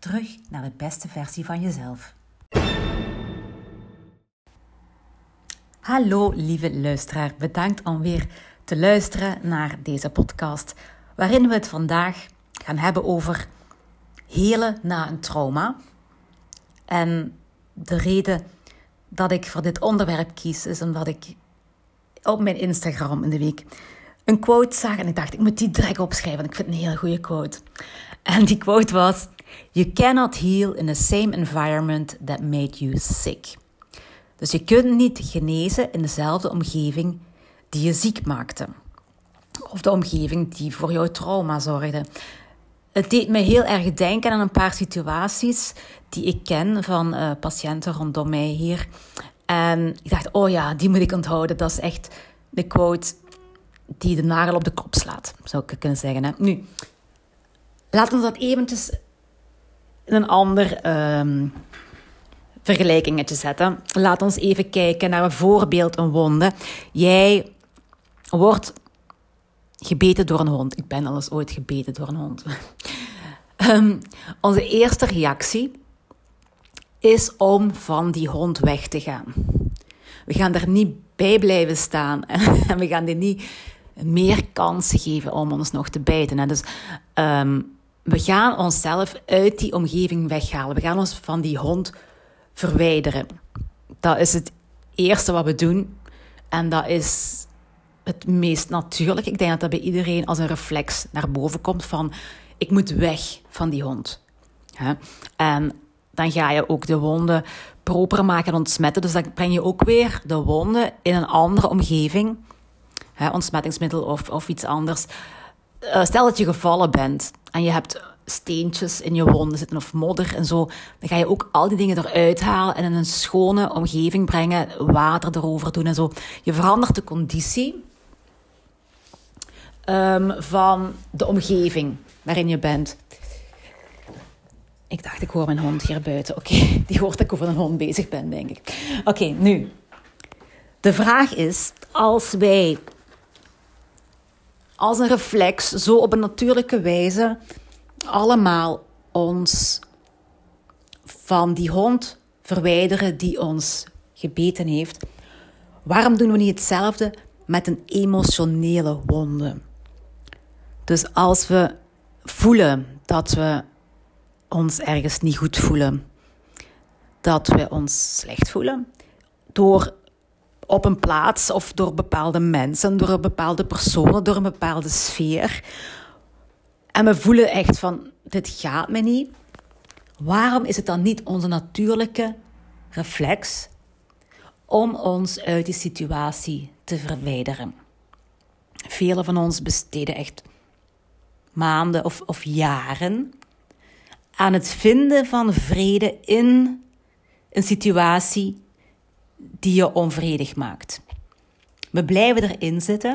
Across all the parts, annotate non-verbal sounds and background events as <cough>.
Terug naar de beste versie van jezelf. Hallo lieve luisteraar, bedankt om weer te luisteren naar deze podcast, waarin we het vandaag gaan hebben over helen na een trauma. En de reden dat ik voor dit onderwerp kies is omdat ik op mijn Instagram in de week een quote zag en ik dacht, ik moet die direct opschrijven, ik vind het een hele goede quote. En die quote was: You cannot heal in the same environment that made you sick. Dus je kunt niet genezen in dezelfde omgeving die je ziek maakte. Of de omgeving die voor jouw trauma zorgde. Het deed me heel erg denken aan een paar situaties die ik ken van uh, patiënten rondom mij hier. En ik dacht, oh ja, die moet ik onthouden. Dat is echt de quote die de nagel op de kop slaat, zou ik kunnen zeggen. Hè? Nu, laten we dat eventjes een ander um, vergelijkingetje zetten. Laat ons even kijken naar een voorbeeld, een wonde. Jij wordt gebeten door een hond. Ik ben al eens ooit gebeten door een hond. um, <laughs> onze eerste reactie is om van die hond weg te gaan. We gaan er niet bij blijven staan <laughs> en we gaan die niet meer kansen geven om ons nog te bijten. Dus um, we gaan onszelf uit die omgeving weghalen. We gaan ons van die hond verwijderen. Dat is het eerste wat we doen. En dat is het meest natuurlijk. Ik denk dat dat bij iedereen als een reflex naar boven komt van ik moet weg van die hond. En dan ga je ook de wonden proper maken en ontsmetten. Dus dan breng je ook weer de wonden in een andere omgeving. Ontsmettingsmiddel of, of iets anders. Eh, stel dat je gevallen bent en je hebt steentjes in je wonden zitten of modder en zo, dan ga je ook al die dingen eruit halen en in een schone omgeving brengen, water erover doen en zo. Je verandert de conditie um, van de omgeving waarin je bent. Ik dacht, ik hoor mijn hond hier buiten. Oké, <laughs> die hoort dat ik over een hond bezig ben, denk ik. Oké, nu. De vraag is, als wij als een reflex, zo op een natuurlijke wijze, allemaal ons van die hond verwijderen die ons gebeten heeft. Waarom doen we niet hetzelfde met een emotionele wonde? Dus als we voelen dat we ons ergens niet goed voelen, dat we ons slecht voelen, door op een plaats of door bepaalde mensen, door bepaalde personen, door een bepaalde sfeer. En we voelen echt van, dit gaat me niet. Waarom is het dan niet onze natuurlijke reflex om ons uit die situatie te verwijderen? Velen van ons besteden echt maanden of, of jaren aan het vinden van vrede in een situatie die je onvredig maakt. We blijven erin zitten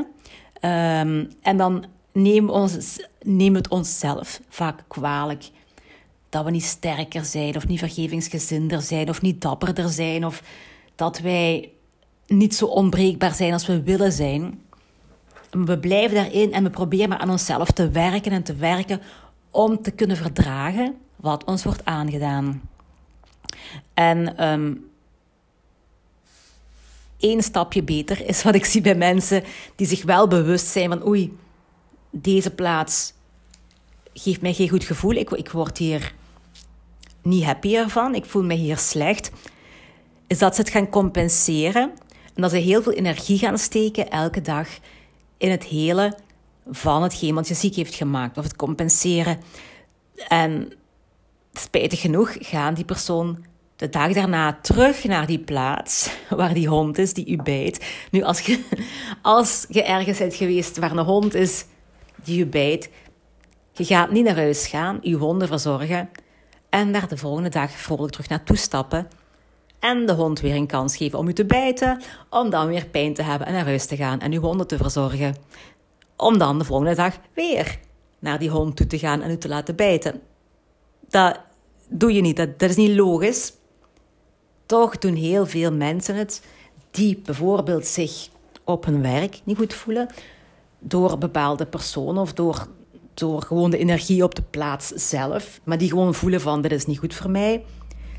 um, en dan we, ons, nemen het onszelf vaak kwalijk dat we niet sterker zijn of niet vergevingsgezinder zijn of niet dapperder zijn of dat wij niet zo onbreekbaar zijn als we willen zijn. We blijven daarin en we proberen aan onszelf te werken en te werken om te kunnen verdragen wat ons wordt aangedaan. En um, één stapje beter is wat ik zie bij mensen die zich wel bewust zijn van oei, deze plaats geeft mij geen goed gevoel. Ik, ik word hier niet happier van. Ik voel me hier slecht. Is dat ze het gaan compenseren en dat ze heel veel energie gaan steken elke dag in het hele van hetgeen wat je ziek heeft gemaakt. Of het compenseren. En spijtig genoeg gaan die persoon de dag daarna terug naar die plaats <laughs> waar die hond is die u bijt. Nu, als je, <laughs> als je ergens bent geweest waar een hond is die u bijt, je gaat niet naar huis gaan, uw honden verzorgen En daar de volgende dag vrolijk terug naartoe stappen. En de hond weer een kans geven om u te bijten. Om dan weer pijn te hebben en naar huis te gaan en uw honden te verzorgen. Om dan de volgende dag weer naar die hond toe te gaan en u te laten bijten. Dat doe je niet, dat, dat is niet logisch. Toch doen heel veel mensen het die bijvoorbeeld zich op hun werk niet goed voelen door bepaalde personen of door, door gewoon de energie op de plaats zelf, maar die gewoon voelen van dit is niet goed voor mij,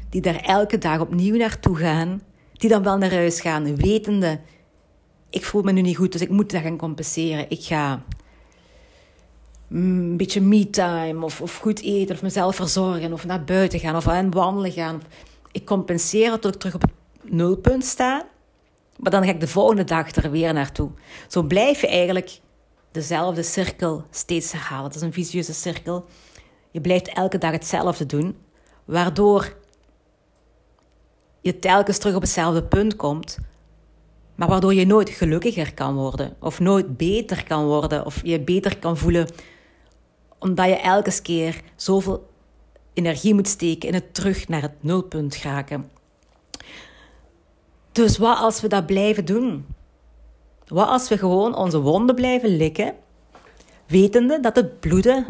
die daar elke dag opnieuw naartoe gaan, die dan wel naar huis gaan, wetende ik voel me nu niet goed, dus ik moet dat gaan compenseren. Ik ga een beetje me-time of, of goed eten of mezelf verzorgen of naar buiten gaan of aan wandelen gaan. Ik compenseer tot ik terug op het nulpunt sta. Maar dan ga ik de volgende dag er weer naartoe. Zo blijf je eigenlijk dezelfde cirkel steeds herhalen. Het is een vicieuze cirkel. Je blijft elke dag hetzelfde doen, waardoor je telkens terug op hetzelfde punt komt, maar waardoor je nooit gelukkiger kan worden, of nooit beter kan worden, of je beter kan voelen, omdat je elke keer zoveel energie moet steken in het terug naar het nulpunt geraken. Dus wat als we dat blijven doen? Wat als we gewoon onze wonden blijven likken, wetende dat het bloeden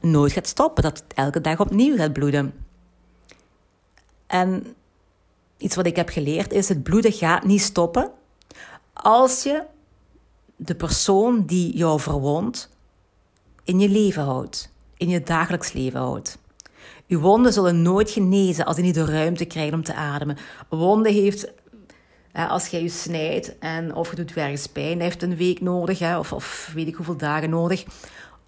nooit gaat stoppen, dat het elke dag opnieuw gaat bloeden? En iets wat ik heb geleerd is: het bloeden gaat niet stoppen als je de persoon die jou verwondt in je leven houdt, in je dagelijks leven houdt. Uw wonden zullen nooit genezen als je niet de ruimte krijgt om te ademen. Een wonde heeft als jij je snijdt en of je doet ergens pijn, heeft een week nodig, of, of weet ik hoeveel dagen nodig,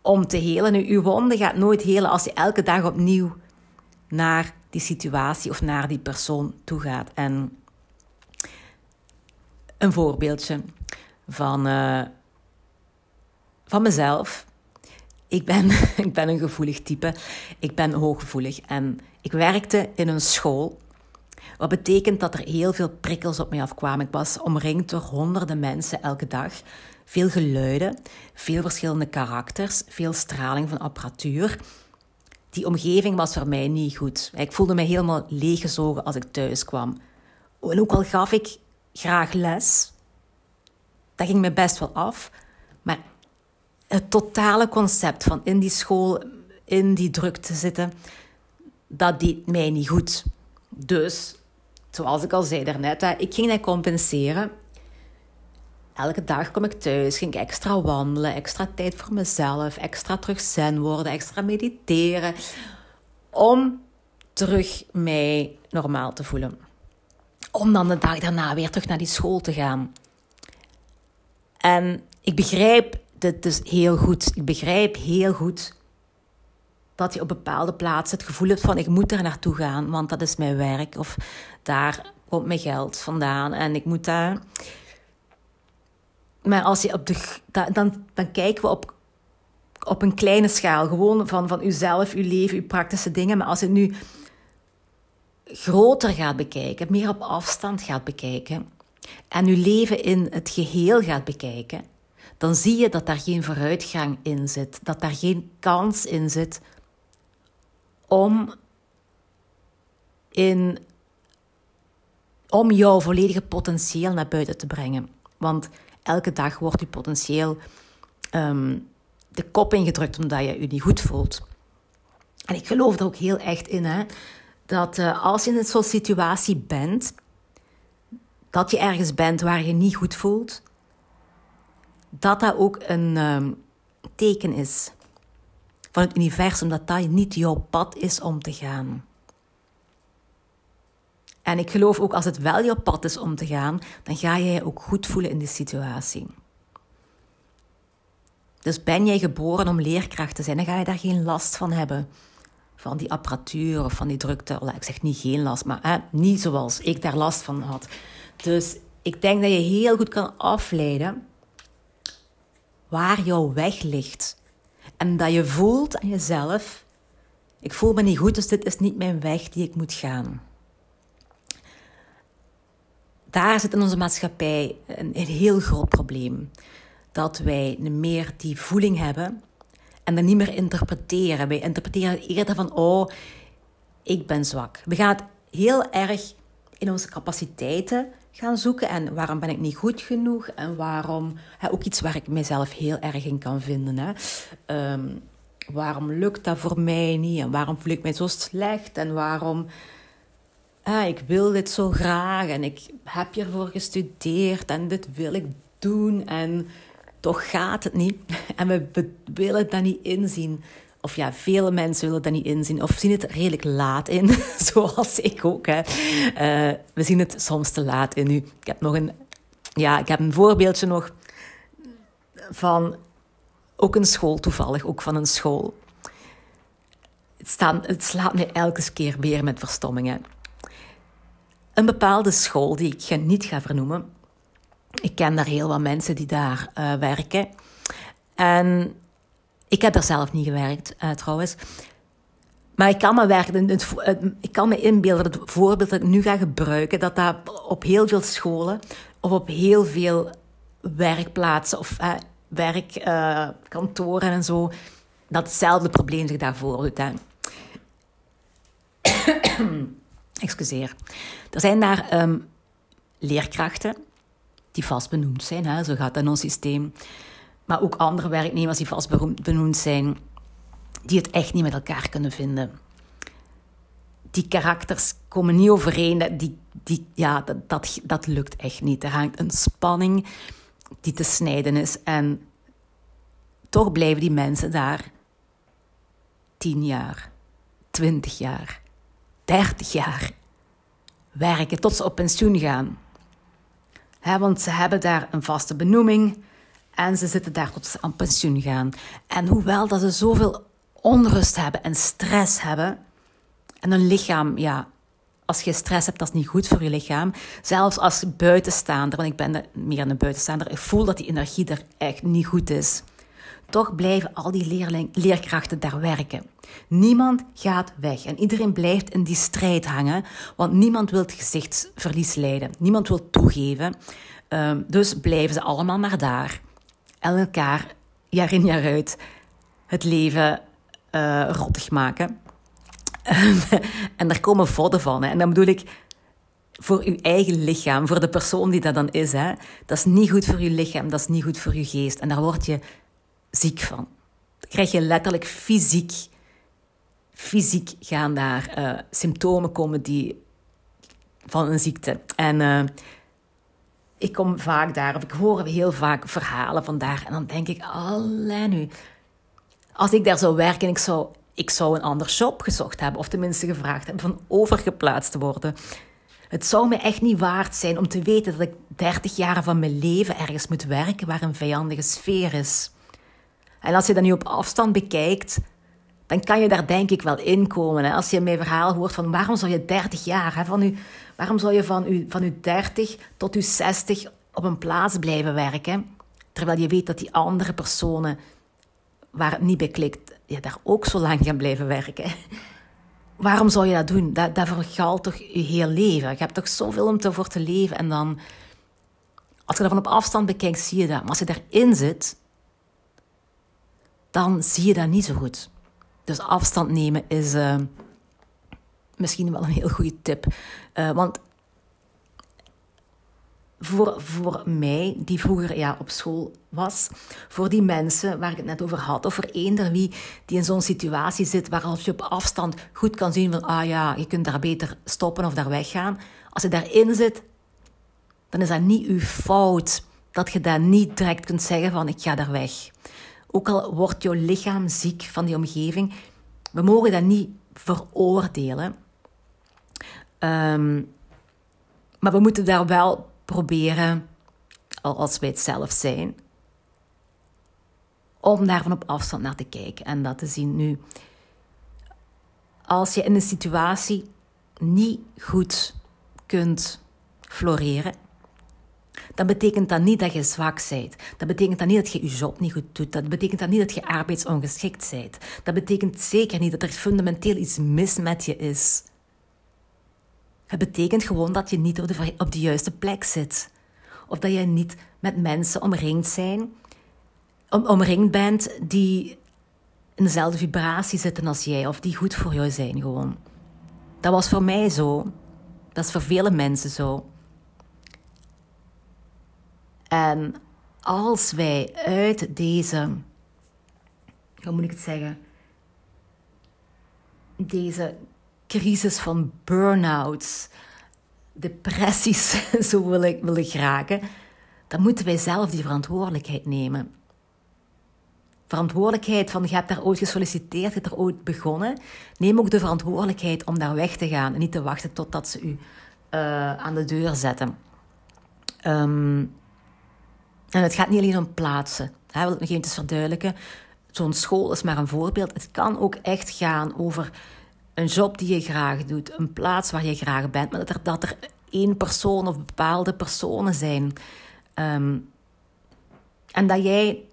om te helen. Nu, je wonde gaat nooit helen als je elke dag opnieuw naar die situatie of naar die persoon toe gaat. En een voorbeeldje van, uh, van mezelf. Ik ben, <laughs> ik ben een gevoelig type. Ik ben hooggevoelig. En ik werkte in een school wat betekent dat er heel veel prikkels op mij afkwamen. Ik was omringd door honderden mensen elke dag. Veel geluiden, veel verschillende karakters, veel straling van apparatuur. Die omgeving was voor mij niet goed. Ik voelde me helemaal leeggezogen als ik thuis kwam. En ook al gaf ik graag les, dat ging me best wel af. Het totale concept van in die school, in die druk te zitten, dat deed mij niet goed. Dus zoals ik al zei daarnet, ik ging dat compenseren. Elke dag kom ik thuis, ging ik extra wandelen, extra tijd voor mezelf, extra terug zen worden, extra mediteren. Om terug mij normaal te voelen. Om dan de dag daarna weer terug naar die school te gaan. En ik begrijp dit dus heel goed. Ik begrijp heel goed dat je op bepaalde plaatsen het gevoel hebt van ik moet er naartoe gaan, want dat is mijn werk of daar komt mijn geld vandaan en ik moet daar. Maar als je op de, dan, dan kijken we op, op een kleine schaal, gewoon van, van uzelf, uw leven, uw praktische dingen. Maar als je nu groter gaat bekijken, meer op afstand gaat bekijken en uw leven in het geheel gaat bekijken, dan zie je dat daar geen vooruitgang in zit, dat daar geen kans in zit om, in, om jouw volledige potentieel naar buiten te brengen. Want elke dag wordt je potentieel ehm, de kop ingedrukt omdat je je niet goed voelt. En ik geloof er ook heel echt in, hè, dat uh, als je in zo'n situatie bent, dat je ergens bent waar je niet goed voelt, dat dat ook een um, teken is van het universum dat dat niet jouw pad is om te gaan. En ik geloof ook als het wel jouw pad is om te gaan, dan ga je je ook goed voelen in die situatie. Dus ben jij geboren om leerkracht te zijn, dan ga je daar geen last van hebben. Van die apparatuur of van die drukte. Ik zeg niet geen last, maar hè, niet zoals ik daar last van had. Dus ik denk dat je heel goed kan afleiden waar jouw weg ligt. En dat je voelt aan jezelf: ik voel me niet goed, dus dit is niet mijn weg die ik moet gaan. Daar zit in onze maatschappij een, een heel groot probleem. Dat wij meer die voeling hebben en dan niet meer interpreteren. Wij interpreteren eerder van: oh, ik ben zwak. We gaan heel erg in onze capaciteiten gaan zoeken. En waarom ben ik niet goed genoeg? En waarom, hè, ook iets waar ik mezelf heel erg in kan vinden. Hè. Ehm, waarom lukt dat voor mij niet? En waarom voel ik mij zo slecht? En waarom, ik wil dit zo graag. En ik heb hiervoor gestudeerd. En dit wil ik doen. En toch gaat het niet. <laughs> En we willen dat niet inzien. Of ja, vele mensen willen dat niet inzien. Of zien het redelijk laat in. <laughs> Zoals ik ook. Hè. Uh, we zien het soms te laat in nu. Ik heb nog een, ja, ik heb een voorbeeldje nog van ook een school toevallig. Ook van een school. Het, het slaat me elke keer weer met verstommingen. Een bepaalde school die ik niet ga vernoemen. Ik ken daar heel wat mensen die daar uh, werken. En ik heb er zelf niet gewerkt, uh, trouwens. Maar ik kan me, werken, het, ik kan me inbeelden dat het voorbeeld dat ik nu ga gebruiken, dat dat op heel veel scholen of op heel veel werkplaatsen of uh, werkkantoren en zo, dat hetzelfde probleem zich daarvoor doet. <coughs> Excuseer. Er zijn daar um, leerkrachten die vast benoemd zijn, hè, zo gaat dat in ons systeem maar ook andere werknemers die vast benoemd zijn, die het echt niet met elkaar kunnen vinden. Die karakters komen niet overeen. Die, die, ja, dat, dat, dat lukt echt niet. Er hangt een spanning die te snijden is. En toch blijven die mensen daar tien jaar, twintig jaar, dertig jaar werken tot ze op pensioen gaan. want ze hebben daar een vaste benoeming. En ze zitten daar tot ze aan pensioen gaan. En hoewel dat ze zoveel onrust hebben en stress hebben. En hun lichaam, ja, als je stress hebt, dat is niet goed voor je lichaam. Zelfs als buitenstaander, want ik ben meer een buitenstaander, ik voel dat die energie er echt niet goed is. Toch blijven al die leerkrachten daar werken. Niemand gaat weg en iedereen blijft in die strijd hangen, want niemand wil het gezichtsverlies lijden. Niemand wil toegeven. Um, dus blijven ze allemaal maar daar elkaar jaar in jaar uit het leven uh, rottig maken. <laughs> en daar komen vodden van. En dan bedoel ik voor uw eigen lichaam, voor de persoon die dat dan is. Hè. Dat is niet goed voor uw lichaam, dat is niet goed voor uw geest. En daar word je ziek van. Dan krijg je letterlijk fysiek, fysiek gaan daar uh, symptomen komen die, van een ziekte. En uh, ik kom vaak daar, of ik hoor heel vaak verhalen van daar. En dan denk ik, alleen nu. Als ik daar zou werken, ik zou, ik zou een ander job gezocht hebben. Of tenminste gevraagd hebben van overgeplaatst te worden. Het zou me echt niet waard zijn om te weten dat ik 30 jaar van mijn leven ergens moet werken waar een vijandige sfeer is. En als je dat nu op afstand bekijkt, dan kan je daar denk ik wel in komen. Hè? Als je mijn verhaal hoort van waarom zou je 30 jaar, hè, van u, waarom zou je van je van 30 tot je 60 op een plaats blijven werken, terwijl je weet dat die andere personen waar het niet bij klikt, ja, daar ook zo lang gaan blijven werken. <laughs> Waarom zou je dat doen? Dat, dat vergaalt toch je heel leven? Je hebt toch zoveel om te, voor te leven en dan... Als je dat van op afstand bekijkt, zie je dat. Maar als je daarin zit, dan zie je dat niet zo goed. Dus afstand nemen is uh, misschien wel een heel goede tip. Uh, want voor, voor mij, die vroeger ja, op school was, voor die mensen waar ik het net over had, of voor eender wie die in zo'n situatie zit waarop je op afstand goed kan zien van, ah ja, je kunt daar beter stoppen of daar weggaan. Als je daarin zit, dan is dat niet uw fout dat je daar niet direct kunt zeggen van, ik ga daar weg. Ook al wordt jouw lichaam ziek van die omgeving, we mogen dat niet veroordelen. Um, maar we moeten daar wel proberen, als wij het zelf zijn, om daar van op afstand naar te kijken en dat te zien nu. Als je in een situatie niet goed kunt floreren, dan betekent dat niet dat je zwak bent. Dat betekent dat niet dat je je job niet goed doet. Dat betekent dat niet dat je arbeidsongeschikt bent. Dat betekent zeker niet dat er fundamenteel iets mis met je is. Het betekent gewoon dat je niet op de, juiste plek zit. Of dat je niet met mensen omringd, zijn, om, omringd bent die in dezelfde vibratie zitten als jij. Of die goed voor jou zijn gewoon. Dat was voor mij zo. Dat is voor vele mensen zo. En als wij uit deze, hoe moet ik het zeggen, deze crisis van burn-outs, depressies, <laughs> zo wil willen geraken, dan moeten wij zelf die verantwoordelijkheid nemen. Verantwoordelijkheid van je hebt daar ooit gesolliciteerd, je hebt er ooit begonnen. Neem ook de verantwoordelijkheid om daar weg te gaan en niet te wachten totdat ze u uh, aan de deur zetten. Um, en het gaat niet alleen om plaatsen. Hè, wil ik nog even verduidelijken. Zo'n school is maar een voorbeeld. Het kan ook echt gaan over een job die je graag doet, een plaats waar je graag bent, maar dat er, dat er één persoon of bepaalde personen zijn. Ehm, en dat jij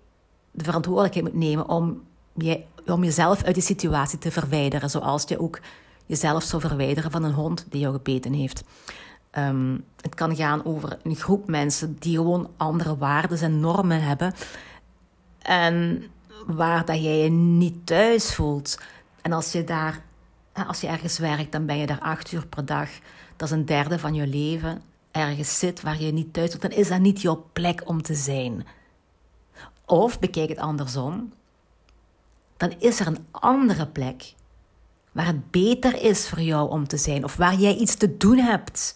de verantwoordelijkheid moet nemen om, je, om jezelf uit die situatie te verwijderen, zoals je ook jezelf zou verwijderen van een hond die jou gebeten heeft. Um, het kan gaan over een groep mensen die gewoon andere waarden en normen hebben. En waar dat jij je niet thuis voelt. En als je daar, als je ergens werkt, dan ben je daar acht uur per dag. Dat is een derde van je leven. Ergens zit waar je niet thuis voelt, dan is dat niet jouw plek om te zijn. Of bekijk het andersom. Dan is er een andere plek waar het beter is voor jou om te zijn. Of waar jij iets te doen hebt.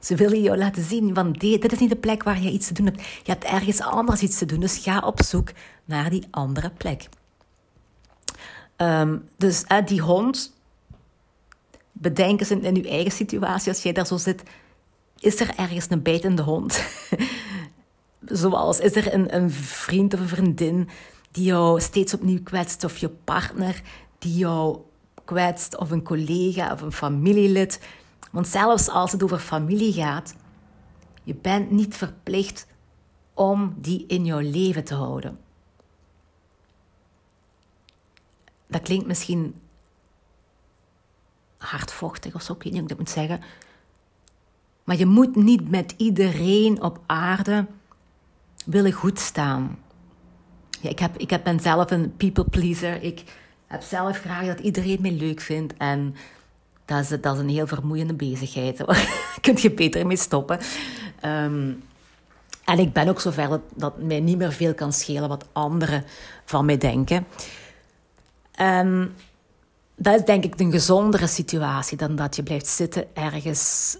Ze willen jou laten zien, van dit is niet de plek waar je iets te doen hebt. Je hebt ergens anders iets te doen, dus ga op zoek naar die andere plek. Um, dus uh, die hond, bedenk eens in, in je eigen situatie, als jij daar zo zit, is er ergens een bijtende hond? <laughs> Zoals, is er een, een vriend of een vriendin die jou steeds opnieuw kwetst, of je partner die jou kwetst, of een collega of een familielid want zelfs als het over familie gaat, je bent niet verplicht om die in jouw leven te houden. Dat klinkt misschien hardvochtig of zo, ik weet niet hoe ik dat moet zeggen. Maar je moet niet met iedereen op aarde willen goed staan. Ja, ik, heb, ik heb, ben zelf een people pleaser. Ik heb zelf graag dat iedereen mij leuk vindt. En dat is, dat is een heel vermoeiende bezigheid. Daar <laughs> kun je beter mee stoppen. Ehm, en ik ben ook zover dat, dat mij niet meer veel kan schelen wat anderen van mij denken. Um, dat is denk ik een gezondere situatie dan dat je blijft zitten ergens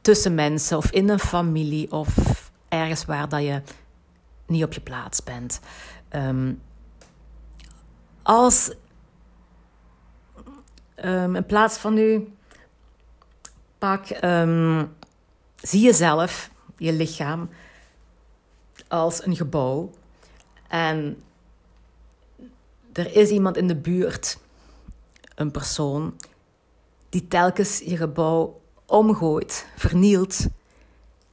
tussen mensen of in een familie of ergens waar dat je niet op je plaats bent. Um, als Um, in plaats van nu, pak, um, zie jezelf, je lichaam, als een gebouw. En er is iemand in de buurt, een persoon, die telkens je gebouw omgooit, vernielt.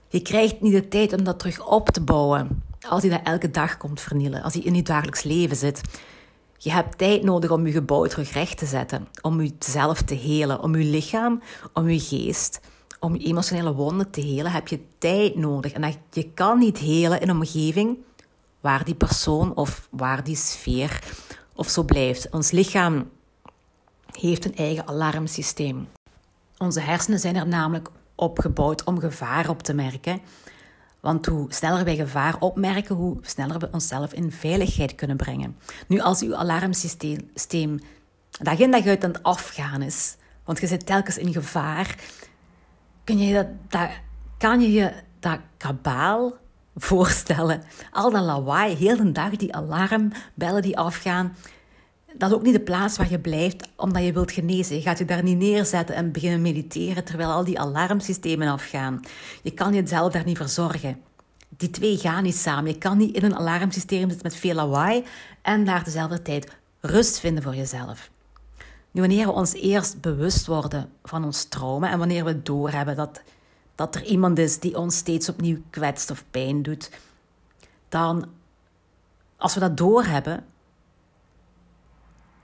Je krijgt niet de tijd om dat terug op te bouwen als hij dat elke dag komt vernielen, als hij in je dagelijks leven zit. Je hebt tijd nodig om je gebouw terug recht te zetten, om jezelf te helen, om je lichaam, om je geest, om je emotionele wonden te helen, heb je tijd nodig. En je kan niet helen in een omgeving waar die persoon of waar die sfeer of zo blijft. Ons lichaam heeft een eigen alarmsysteem. Onze hersenen zijn er namelijk opgebouwd om gevaar op te merken. Want hoe sneller wij gevaar opmerken, hoe sneller we onszelf in veiligheid kunnen brengen. Nu, als uw alarmsysteem dag in dag uit aan het afgaan is, want je zit telkens in gevaar, kun je dat, kan je je dat kabaal voorstellen. Al dat lawaai, heel de dag die alarmbellen die afgaan. Dat is ook niet de plaats waar je blijft omdat je wilt genezen. Je gaat je daar niet neerzetten en beginnen mediteren terwijl al die alarmsystemen afgaan. Je kan jezelf daar niet verzorgen. Die twee gaan niet samen. Je kan niet in een alarmsysteem zitten met veel lawaai en daar dezelfde tijd rust vinden voor jezelf. Nu, wanneer we ons eerst bewust worden van ons trauma en wanneer we doorhebben dat, dat er iemand is die ons steeds opnieuw kwetst of pijn doet, dan, als we dat doorhebben,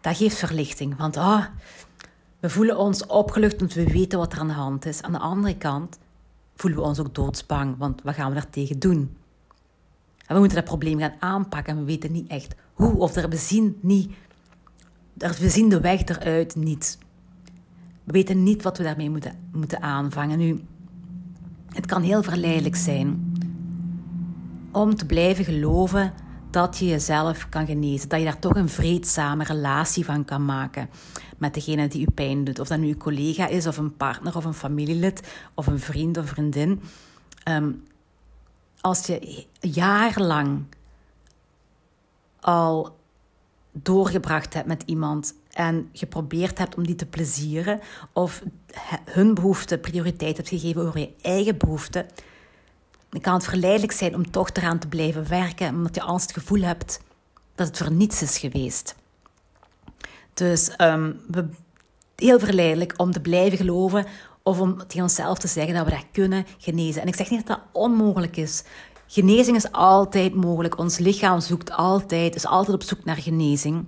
dat geeft verlichting. Want ah, we voelen ons opgelucht, want we weten wat er aan de hand is. Aan de andere kant voelen we ons ook doodsbang, want wat gaan we daar tegen doen? En we moeten dat probleem gaan aanpakken en we weten niet echt hoe, of er, we, zien niet, we zien de weg eruit niet. We weten niet wat we daarmee moeten, moeten aanvangen. Nu, het kan heel verleidelijk zijn om te blijven geloven dat je jezelf kan genezen. Dat je daar toch een vreedzame relatie van kan maken met degene die je pijn doet. Of dat nu je collega is, of een partner, of een familielid, of een vriend of vriendin. Ehm, als je jarenlang al doorgebracht hebt met iemand en geprobeerd hebt om die te plezieren, of hun behoeften prioriteit hebt gegeven over je eigen behoeften, dan kan het verleidelijk zijn om toch eraan te blijven werken, omdat je anders het gevoel hebt dat het voor niets is geweest. Dus um, we, heel verleidelijk om te blijven geloven of om tegen onszelf te zeggen dat we dat kunnen genezen. En ik zeg niet dat dat onmogelijk is. Genezing is altijd mogelijk. Ons lichaam zoekt altijd, is altijd op zoek naar genezing.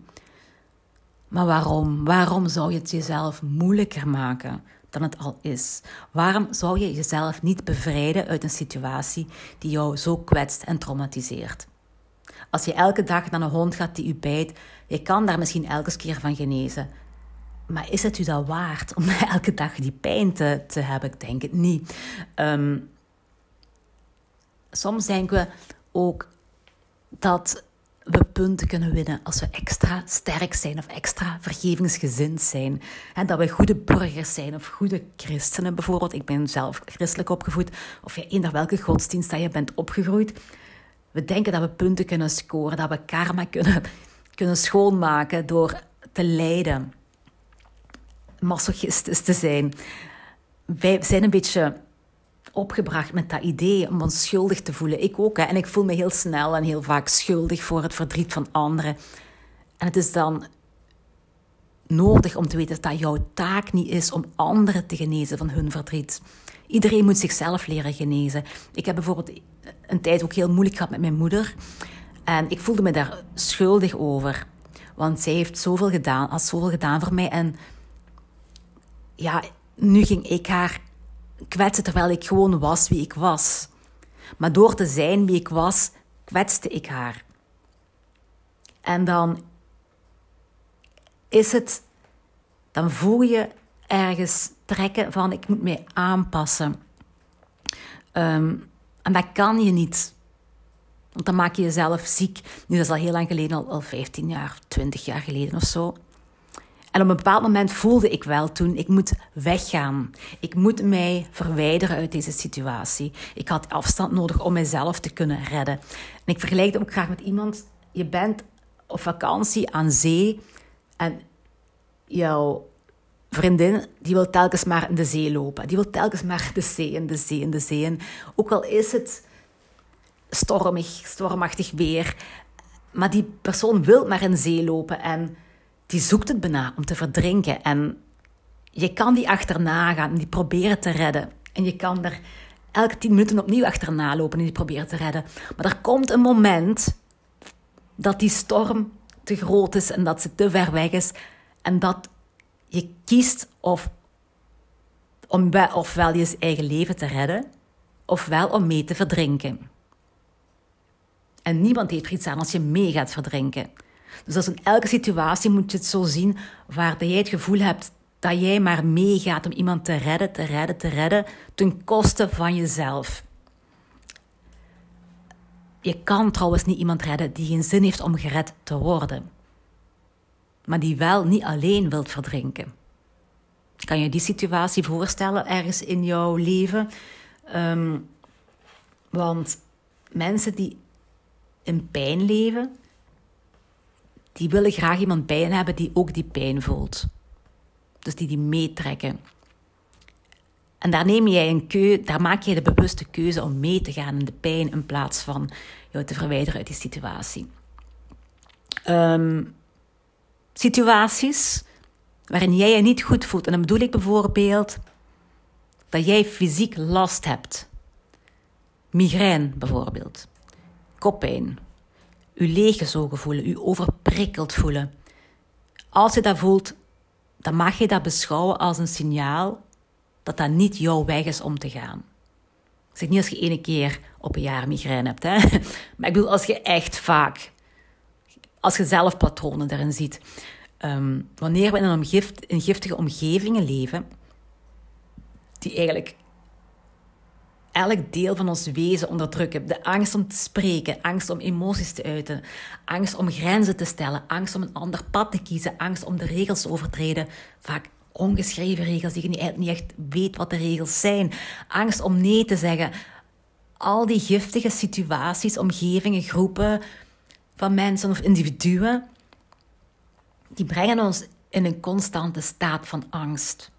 Maar waarom? Waarom zou je het jezelf moeilijker maken dan het al is? Waarom zou je jezelf niet bevrijden uit een situatie die jou zo kwetst en traumatiseert? Als je elke dag naar een hond gaat die u bijt, je kan daar misschien elke keer van genezen. Maar is het u dat waard om <laughs> elke dag die pijn te, te hebben? Ik denk het niet. Um, soms denken we ook dat we punten kunnen winnen als we extra sterk zijn of extra vergevingsgezind zijn. En dat we goede burgers zijn of goede christenen bijvoorbeeld. Ik ben zelf christelijk opgevoed. Of je eender welke godsdienst dat je bent opgegroeid. We denken dat we punten kunnen scoren, dat we karma kunnen, kunnen schoonmaken door te lijden. Masochistisch te zijn. Wij zijn een beetje opgebracht met dat idee om ons schuldig te voelen. Ik ook. Hè. En ik voel me heel snel en heel vaak schuldig voor het verdriet van anderen. En het is dan nodig om te weten dat dat jouw taak niet is om anderen te genezen van hun verdriet. Iedereen moet zichzelf leren genezen. Ik heb bijvoorbeeld een tijd ook heel moeilijk gehad met mijn moeder. En ik voelde me daar schuldig over. Want zij heeft zoveel gedaan, had zoveel gedaan voor mij. En ja, nu ging ik haar kwetsen terwijl ik gewoon was wie ik was. Maar door te zijn wie ik was, kwetste ik haar. En dan is het, dan voel je ergens trekken van ik moet mij aanpassen. Ehm, en dat kan je niet. Want dan maak je jezelf ziek. Nu, dat is al heel lang geleden, al, al 15 jaar, 20 jaar geleden of zo. En op een bepaald moment voelde ik wel toen, ik moet weggaan. Ik moet mij verwijderen uit deze situatie. Ik had afstand nodig om mezelf te kunnen redden. En ik vergelijk het ook graag met iemand. Je bent op vakantie aan zee en jouw vriendin die wil telkens maar in de zee lopen. Die wil telkens maar de zee in de zee in de zee. En ook al is het stormig, stormachtig weer, maar die persoon wil maar in zee lopen en die zoekt het bijna om te verdrinken. En je kan die achterna gaan en die proberen te redden. En je kan er elke tien minuten opnieuw achterna lopen en die proberen te redden. Maar er komt een moment dat die storm te groot is en dat ze te ver weg is. En dat je kiest of, om ofwel je eigen leven te redden, ofwel om mee te verdrinken. En niemand heeft er iets aan als je mee gaat verdrinken. Dus als in elke situatie moet je het zo zien waar jij het gevoel hebt dat jij maar meegaat om iemand te redden, te redden, te redden, ten koste van jezelf. Je kan trouwens niet iemand redden die geen zin heeft om gered te worden, maar die wel niet alleen wilt verdrinken. Kan je die situatie voorstellen ergens in jouw leven? Um, want mensen die in pijn leven, die willen graag iemand bij hen hebben die ook die pijn voelt. Dus die die meetrekken. En daar neem jij een keu, daar maak je de bewuste keuze om mee te gaan in de pijn in plaats van jou te verwijderen uit die situatie. Ehm, situaties waarin jij je niet goed voelt. En dan bedoel ik bijvoorbeeld dat jij fysiek last hebt. Migraine bijvoorbeeld. Koppijn u leeggezogen voelen, u overprikkeld voelen. Als je dat voelt, dan mag je dat beschouwen als een signaal dat dat niet jouw weg is om te gaan. Ik zeg niet als je ene keer op een jaar migraine hebt, hè? <laughs> maar ik bedoel als je echt vaak, als je zelf patronen daarin ziet. ehm, wanneer we in een, in giftige omgevingen leven, die eigenlijk elk deel van ons wezen onderdrukken. De angst om te spreken, angst om emoties te uiten, angst om grenzen te stellen, angst om een ander pad te kiezen, angst om de regels te overtreden. Vaak ongeschreven regels die je niet echt weet wat de regels zijn. Angst om nee te zeggen. Al die giftige situaties, omgevingen, groepen van mensen of individuen, die brengen ons in een constante staat van angst.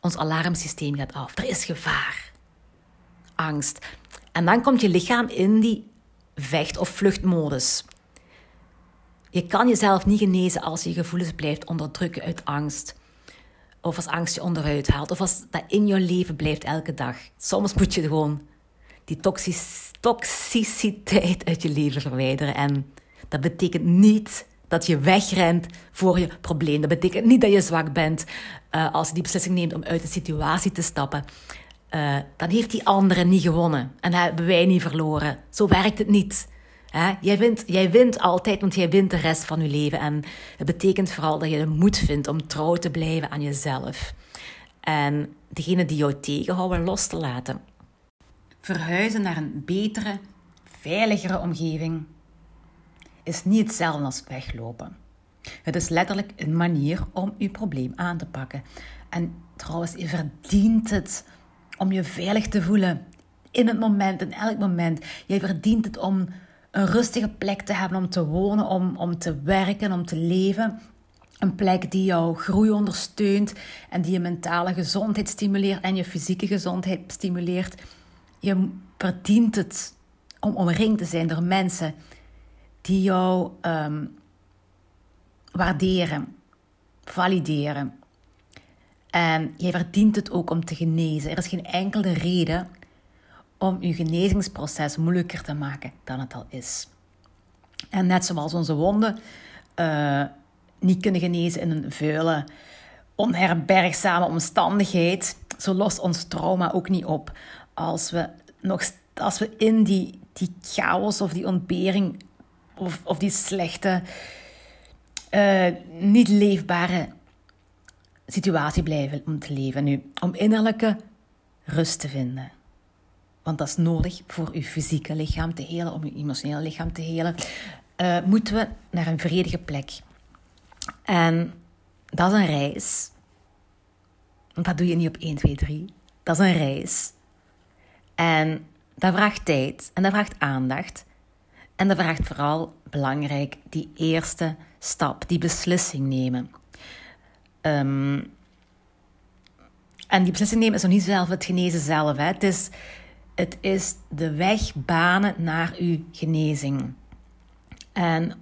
Ons alarmsysteem gaat af. Er is gevaar. Angst. En dan komt je lichaam in die vecht- of vluchtmodus. Je kan jezelf niet genezen als je gevoelens blijft onderdrukken uit angst. Of als angst je onderuit haalt. Of als dat in je leven blijft elke dag. Soms moet je gewoon die toxiciteit uit je leven verwijderen. En dat betekent niet dat je wegrent voor je probleem. Dat betekent niet dat je zwak bent uh, als je die beslissing neemt om uit de situatie te stappen. Uh, dan heeft die andere niet gewonnen en hebben wij niet verloren. Zo werkt het niet. Jij, wint, jij wint altijd, want jij wint de rest van je leven. En het betekent vooral dat je de moed vindt om trouw te blijven aan jezelf. En degene die jou tegenhouden, los te laten. Verhuizen naar een betere, veiligere omgeving is niet hetzelfde als weglopen. Het is letterlijk een manier om je probleem aan te pakken. En trouwens, je verdient het om je veilig te voelen. In het moment, in elk moment. Jij verdient het om een rustige plek te hebben om te wonen, om, om te werken, om te leven. Een plek die jouw groei ondersteunt en die je mentale gezondheid stimuleert en je fysieke gezondheid stimuleert. Je verdient het om omringd te zijn door mensen die jou um, waarderen, valideren. En jij verdient het ook om te genezen. Er is geen enkele reden om je genezingsproces moeilijker te maken dan het al is. En net zoals onze wonden uh, niet kunnen genezen in een vuile, onherbergzame omstandigheid, zo lost ons trauma ook niet op als we, nog, als we in die, die chaos of die ontbering of, of die slechte, uh, niet leefbare situatie blijven om te leven. Nu, om innerlijke rust te vinden. Want dat is nodig voor uw fysieke lichaam te helen, om uw emotionele lichaam te helen. Uh, moeten we naar een vredige plek. En dat is een reis. Want dat doe je niet op 1, 2, 3. Dat is een reis. En dat vraagt tijd en dat vraagt aandacht. En dat vraagt vooral belangrijk die eerste stap, die beslissing nemen. Um, en die beslissing nemen is nog niet zelf het genezen zelf. Hè. Het, is, het is de weg banen naar uw genezing. En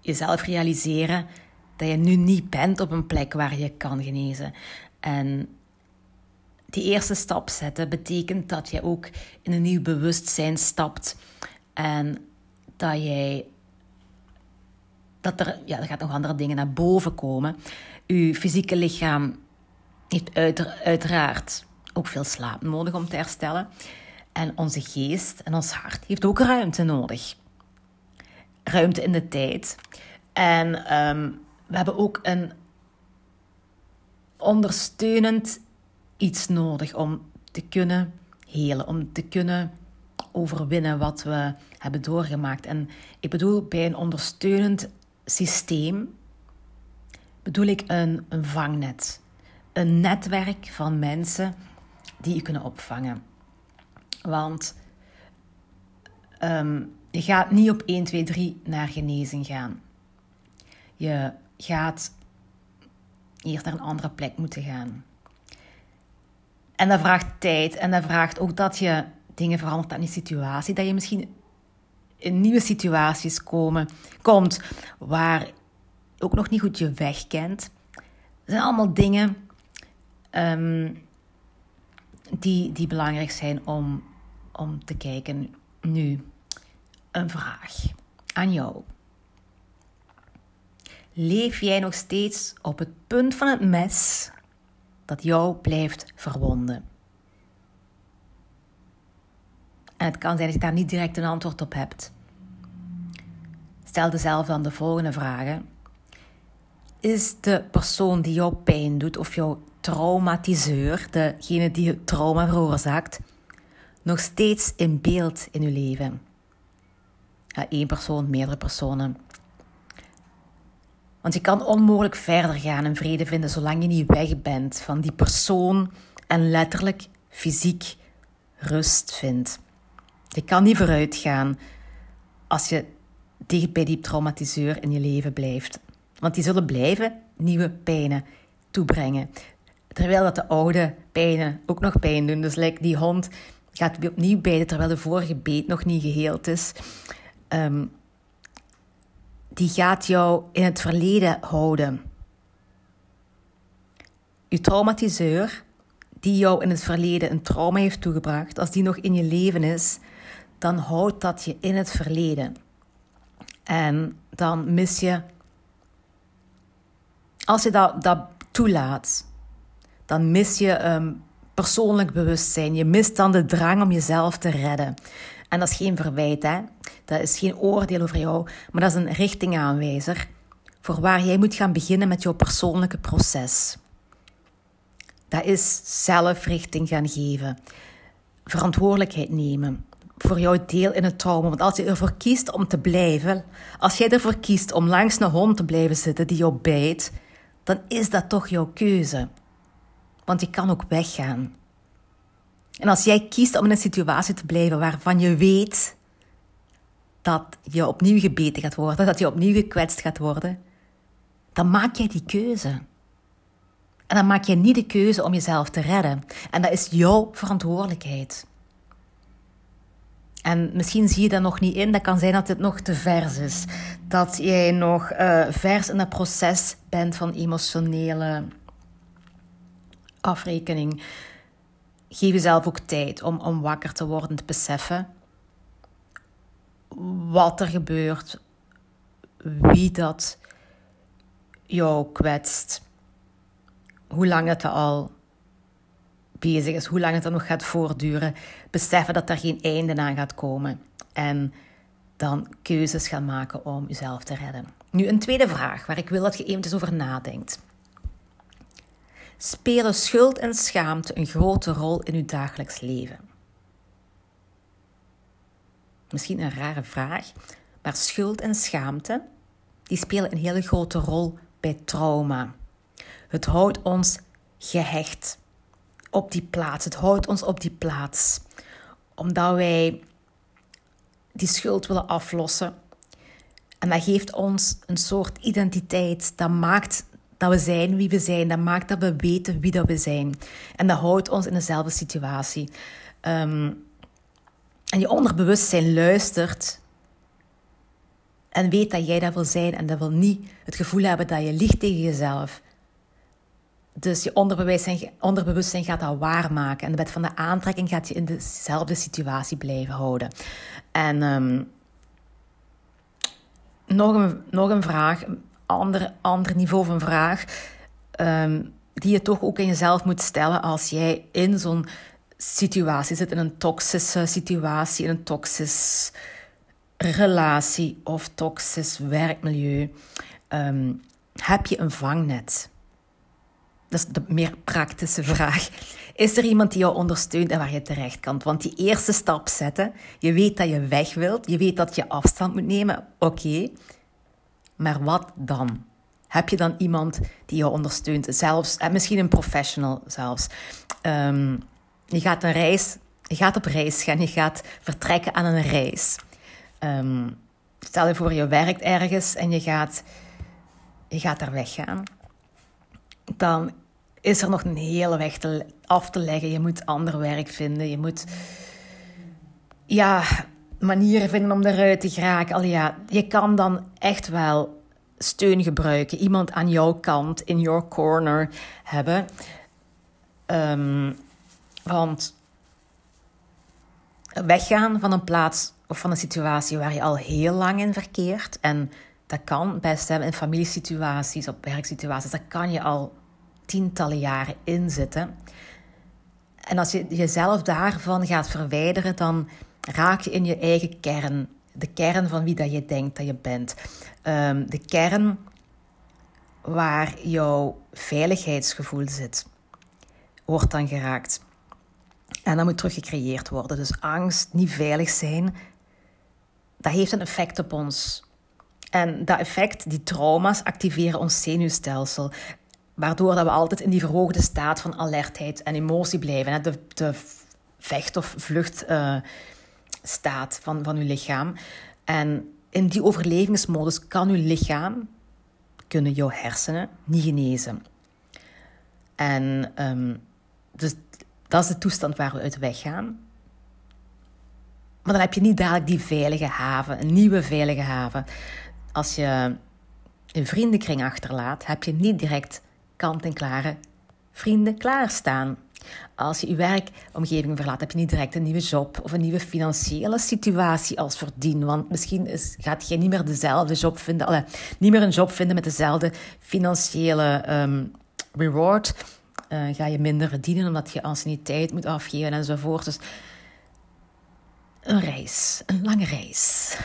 jezelf realiseren dat je nu niet bent op een plek waar je kan genezen. En die eerste stap zetten betekent dat je ook in een nieuw bewustzijn stapt. En dat jij. Dat er, ja, er gaat nog andere dingen naar boven komen. Uw fysieke lichaam heeft uiteraard ook veel slaap nodig om te herstellen. En onze geest en ons hart heeft ook ruimte nodig. Ruimte in de tijd. En um, we hebben ook een ondersteunend iets nodig om te kunnen helen, om te kunnen overwinnen wat we hebben doorgemaakt. En ik bedoel bij een ondersteunend systeem, bedoel ik een, een vangnet. Een netwerk van mensen die je kunnen opvangen. Want um, je gaat niet op 1, 2, 3 naar genezing gaan. Je gaat eerst naar een andere plek moeten gaan. En dat vraagt tijd en dat vraagt ook dat je dingen verandert aan die situatie. Dat je misschien in nieuwe situaties komen, komt waar ook nog niet goed je weg kent. Dat zijn allemaal dingen um, die, die belangrijk zijn om, om te kijken. Nu, een vraag aan jou. Leef jij nog steeds op het punt van het mes dat jou blijft verwonden? En het kan zijn dat je daar niet direct een antwoord op hebt. Stel jezelf dan de volgende vragen. Is de persoon die jou pijn doet of jouw traumatiseur, degene die het trauma veroorzaakt, nog steeds in beeld in je leven? Ja, één persoon, meerdere personen. Want je kan onmogelijk verder gaan en vrede vinden zolang je niet weg bent van die persoon en letterlijk fysiek rust vindt. Je kan niet vooruit gaan als je dicht bij die traumatiseur in je leven blijft. Want die zullen blijven nieuwe pijnen toebrengen. Terwijl dat de oude pijnen ook nog pijn doen. Dus lijkt die hond gaat opnieuw bijten terwijl de vorige beet nog niet geheeld is. Ehm, die gaat jou in het verleden houden. Je traumatiseur, die jou in het verleden een trauma heeft toegebracht, als die nog in je leven is, dan houdt dat je in het verleden. En dan mis je, als je dat, toelaat, dan mis je um, persoonlijk bewustzijn. Je mist dan de drang om jezelf te redden. En dat is geen verwijt, hè? dat is geen oordeel over jou, maar dat is een richtingaanwijzer voor waar jij moet gaan beginnen met jouw persoonlijke proces. Dat is zelf richting gaan geven, verantwoordelijkheid nemen voor jouw deel in het trauma. Want als je ervoor kiest om te blijven, als jij ervoor kiest om langs een hond te blijven zitten die jou bijt, dan is dat toch jouw keuze. Want je kan ook weggaan. En als jij kiest om in een situatie te blijven waarvan je weet dat je opnieuw gebeten gaat worden, dat je opnieuw gekwetst gaat worden, dan maak jij die keuze. En dan maak je niet de keuze om jezelf te redden. En dat is jouw verantwoordelijkheid. En misschien zie je dat nog niet in. Dat kan zijn dat het nog te vers is. Dat jij nog uh, vers in het proces bent van emotionele afrekening. Geef jezelf ook tijd om, om wakker te worden, te beseffen wat er gebeurt, wie dat jou kwetst, hoe lang het al bezig is, hoe lang het er nog gaat voortduren, beseffen dat er geen einde aan gaat komen en dan keuzes gaan maken om jezelf te redden. Nu een tweede vraag waar ik wil dat je eventjes over nadenkt. Spelen schuld en schaamte een grote rol in uw dagelijks leven? Misschien een rare vraag, maar schuld en schaamte die spelen een hele grote rol bij trauma. Het houdt ons gehecht op die plaats. Het houdt ons op die plaats. Omdat wij die schuld willen aflossen. En dat geeft ons een soort identiteit. Dat maakt dat we zijn wie we zijn. Dat maakt dat we weten wie dat we zijn. En dat houdt ons in dezelfde situatie. Ehm, en je onderbewustzijn luistert en weet dat jij dat wil zijn en dat wil niet het gevoel hebben dat je liegt tegen jezelf. Dus je onderbewustzijn, onderbewustzijn gaat dat waarmaken. En de wet van de aantrekking gaat je in dezelfde situatie blijven houden. En ehm, nog, een, nog een vraag, een ander, ander niveau van vraag, ehm, die je toch ook in jezelf moet stellen als jij in zo'n situatie zit, in een toxische situatie, in een toxisch relatie of toxisch werkmilieu. Ehm, heb je een vangnet? Dat is de meer praktische vraag. Is er iemand die jou ondersteunt en waar je terecht kan? Want die eerste stap zetten, je weet dat je weg wilt, je weet dat je afstand moet nemen, oké. Maar wat dan? Heb je dan iemand die jou ondersteunt? Zelfs, en misschien een professional zelfs. Um, je gaat een reis, je gaat op reis gaan, je gaat vertrekken aan een reis. Um, stel je voor, je werkt ergens en je gaat, je gaat daar weggaan dan is er nog een hele weg te, af te leggen. Je moet ander werk vinden. Je moet ja, manieren vinden om eruit te geraken. Al ja, je kan dan echt wel steun gebruiken. Iemand aan jouw kant, in your corner hebben. Um, want weggaan van een plaats of van een situatie waar je al heel lang in verkeert. En dat kan best hebben in familiesituaties, op werksituaties. Dat kan je al tientallen jaren in zitten. En als je jezelf daarvan gaat verwijderen, dan raak je in je eigen kern. De kern van wie dat je denkt dat je bent. Ehm, de kern waar jouw veiligheidsgevoel zit, wordt dan geraakt. En dat moet teruggecreëerd worden. Dus angst, niet veilig zijn, dat heeft een effect op ons. En dat effect, die trauma's, activeren ons zenuwstelsel. Waardoor dat we altijd in die verhoogde staat van alertheid en emotie blijven. De, de vecht- of vluchtstaat uh, van, van uw lichaam. En in die overlevingsmodus kan uw lichaam, kunnen jouw hersenen niet genezen. En um, dus dat is de toestand waar we uit weggaan. Maar dan heb je niet dadelijk die veilige haven, een nieuwe veilige haven. Als je een vriendenkring achterlaat, heb je niet direct kant-en-klare vrienden klaarstaan. Als je je werkomgeving verlaat, heb je niet direct een nieuwe job of een nieuwe financiële situatie als verdien. Want misschien is, gaat je niet meer dezelfde job vinden, niet meer een job vinden met dezelfde financiële um, reward. Uh, ga je minder verdienen omdat je anciëniteit moet afgeven enzovoort. Dus een reis, een lange reis.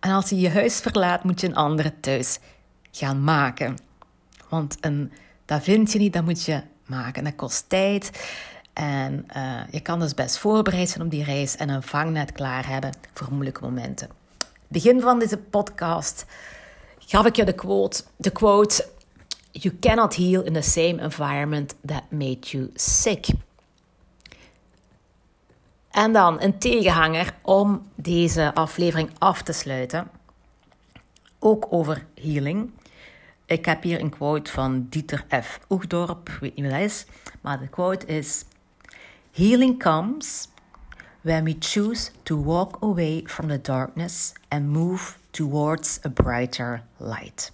En als je je huis verlaat, moet je een andere thuis gaan maken. Want een, dat vind je niet, dat moet je maken. Dat kost tijd. En uh, je kan dus best voorbereid zijn op die reis en een vangnet klaar hebben voor moeilijke momenten. Begin van deze podcast gaf ik je de quote, de quote: You cannot heal in the same environment that made you sick. En dan een tegenhanger om deze aflevering af te sluiten. Ook over healing. Ik heb hier een quote van Dieter F. Oegdorp, ik weet niet wat dat is, maar de quote is: Healing comes when we choose to walk away from the darkness and move towards a brighter light.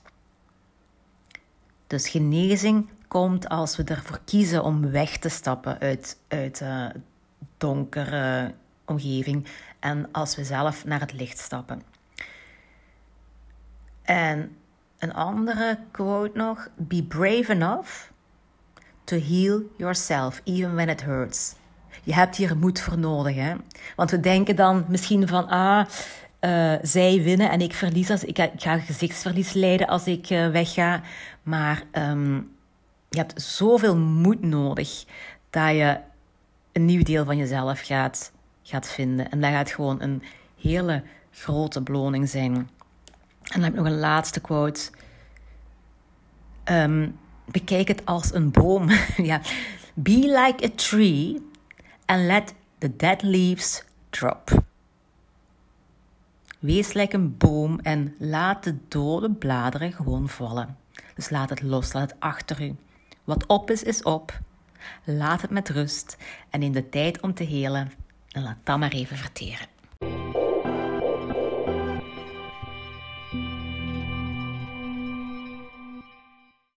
Dus genezing komt als we ervoor kiezen om weg te stappen uit, uit uh, donkere omgeving en als we zelf naar het licht stappen. En een andere quote nog: Be brave enough to heal yourself, even when it hurts. Je hebt hier moed voor nodig, hè? Want we denken dan misschien van, ah, uh, zij winnen en ik verlies als ik, ik ga gezichtsverlies lijden als ik uh, wegga. Maar um, je hebt zoveel moed nodig dat je een nieuw deel van jezelf gaat, gaat vinden. En dat gaat gewoon een hele grote beloning zijn. En dan heb ik nog een laatste quote. Um, bekijk het als een boom. <laughs> ja. Be like a tree and let the dead leaves drop. Wees like een boom en laat de dode bladeren gewoon vallen. Dus laat het los, laat het achter u. Wat op is, is op. Laat het met rust en in de tijd om te helen. Laat dat maar even verteren.